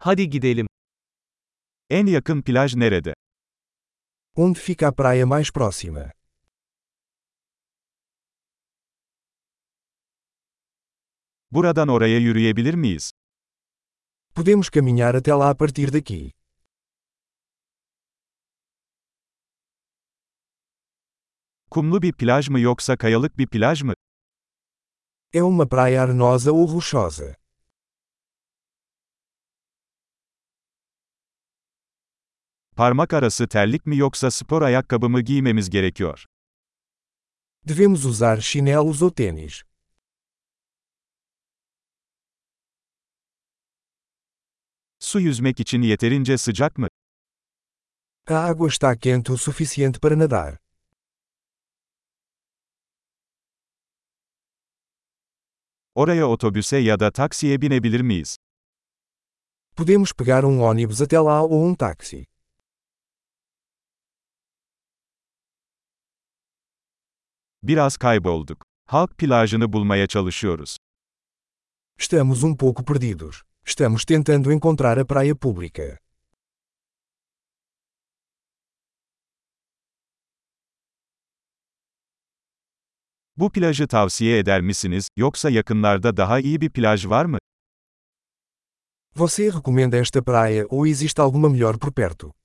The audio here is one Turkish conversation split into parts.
Hadi gidelim. En yakın plaj nerede? Onde fica a praia mais próxima? Buradan oraya yürüyebilir miyiz? Podemos caminhar até lá a partir daqui. Kumlu bir plaj mı yoksa kayalık bir plaj mı? É uma praia arenosa ou rochosa? Parmak arası terlik mi yoksa spor ayakkabı mı giymemiz gerekiyor? Devemos usar chinelos ou tênis? Su yüzmek için yeterince sıcak mı? A água está quente o suficiente para nadar. Oraya otobüse ya da taksiye binebilir miyiz? Podemos pegar um ônibus até lá ou um táxi. Biraz kaybolduk. Halk plajını bulmaya çalışıyoruz. Estamos um pouco perdidos. Estamos tentando encontrar a praia pública. Bu plajı tavsiye eder misiniz, yoksa yakınlarda daha iyi bir plaj var mı? Você recomenda esta praia ou existe alguma melhor por perto?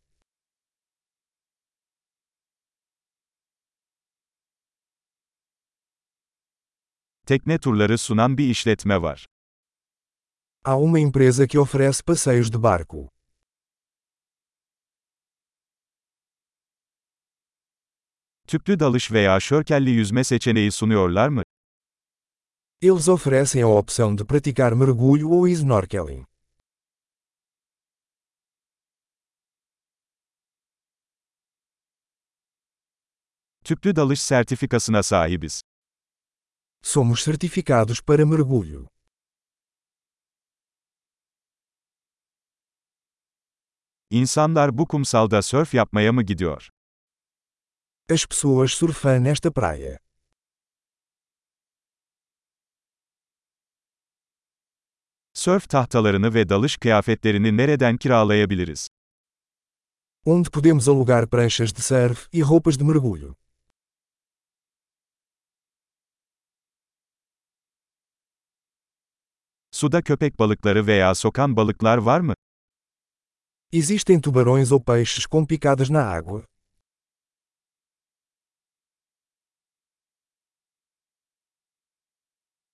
Tekne turları sunan bir işletme var. Há uma empresa que oferece passeios de barco. Tüplü dalış veya şörkelli yüzme seçeneği sunuyorlar mı? Eles oferecem a opção de praticar mergulho ou snorkeling. Tüplü dalış sertifikasına sahibiz. Somos certificados para mergulho. İnsanlar bu kumsalda sörf yapmaya mı gidiyor? As pessoas surfam nesta praia. Sörf tahtalarını ve dalış kıyafetlerini nereden kiralayabiliriz? Onde podemos alugar pranchas de surf e roupas de mergulho. Suda köpek balıkları veya sokan balıklar var mı? Existem tubarões ou peixes com picadas na água?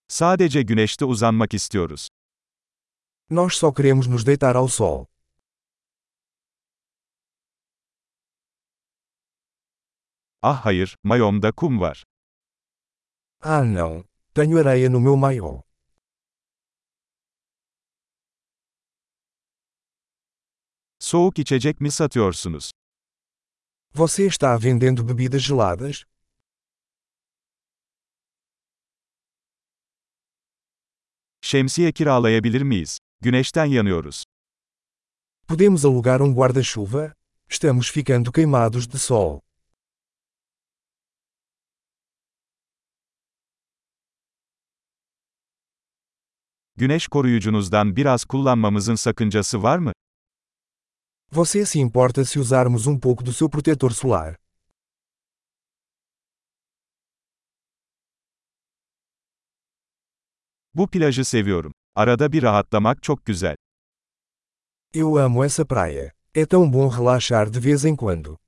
Sadece güneşte uzanmak istiyoruz. Nós só queremos nos deitar ao sol. Ah hayır, mayomda kum var. Ah não! Tenho areia no meu maiô. Soğuk içecek mi satıyorsunuz? Você está vendendo bebidas geladas? Şemsiye kiralayabilir miyiz? Güneşten yanıyoruz. Podemos alugar um guarda-chuva? Estamos ficando queimados de sol. Güneş koruyucunuzdan biraz kullanmamızın sakıncası var mı? Você se importa se usarmos um pouco do seu protetor solar? Bu plajı seviyorum. Arada bir rahatlamak çok güzel. Eu amo essa praia. É tão bom relaxar de vez em quando.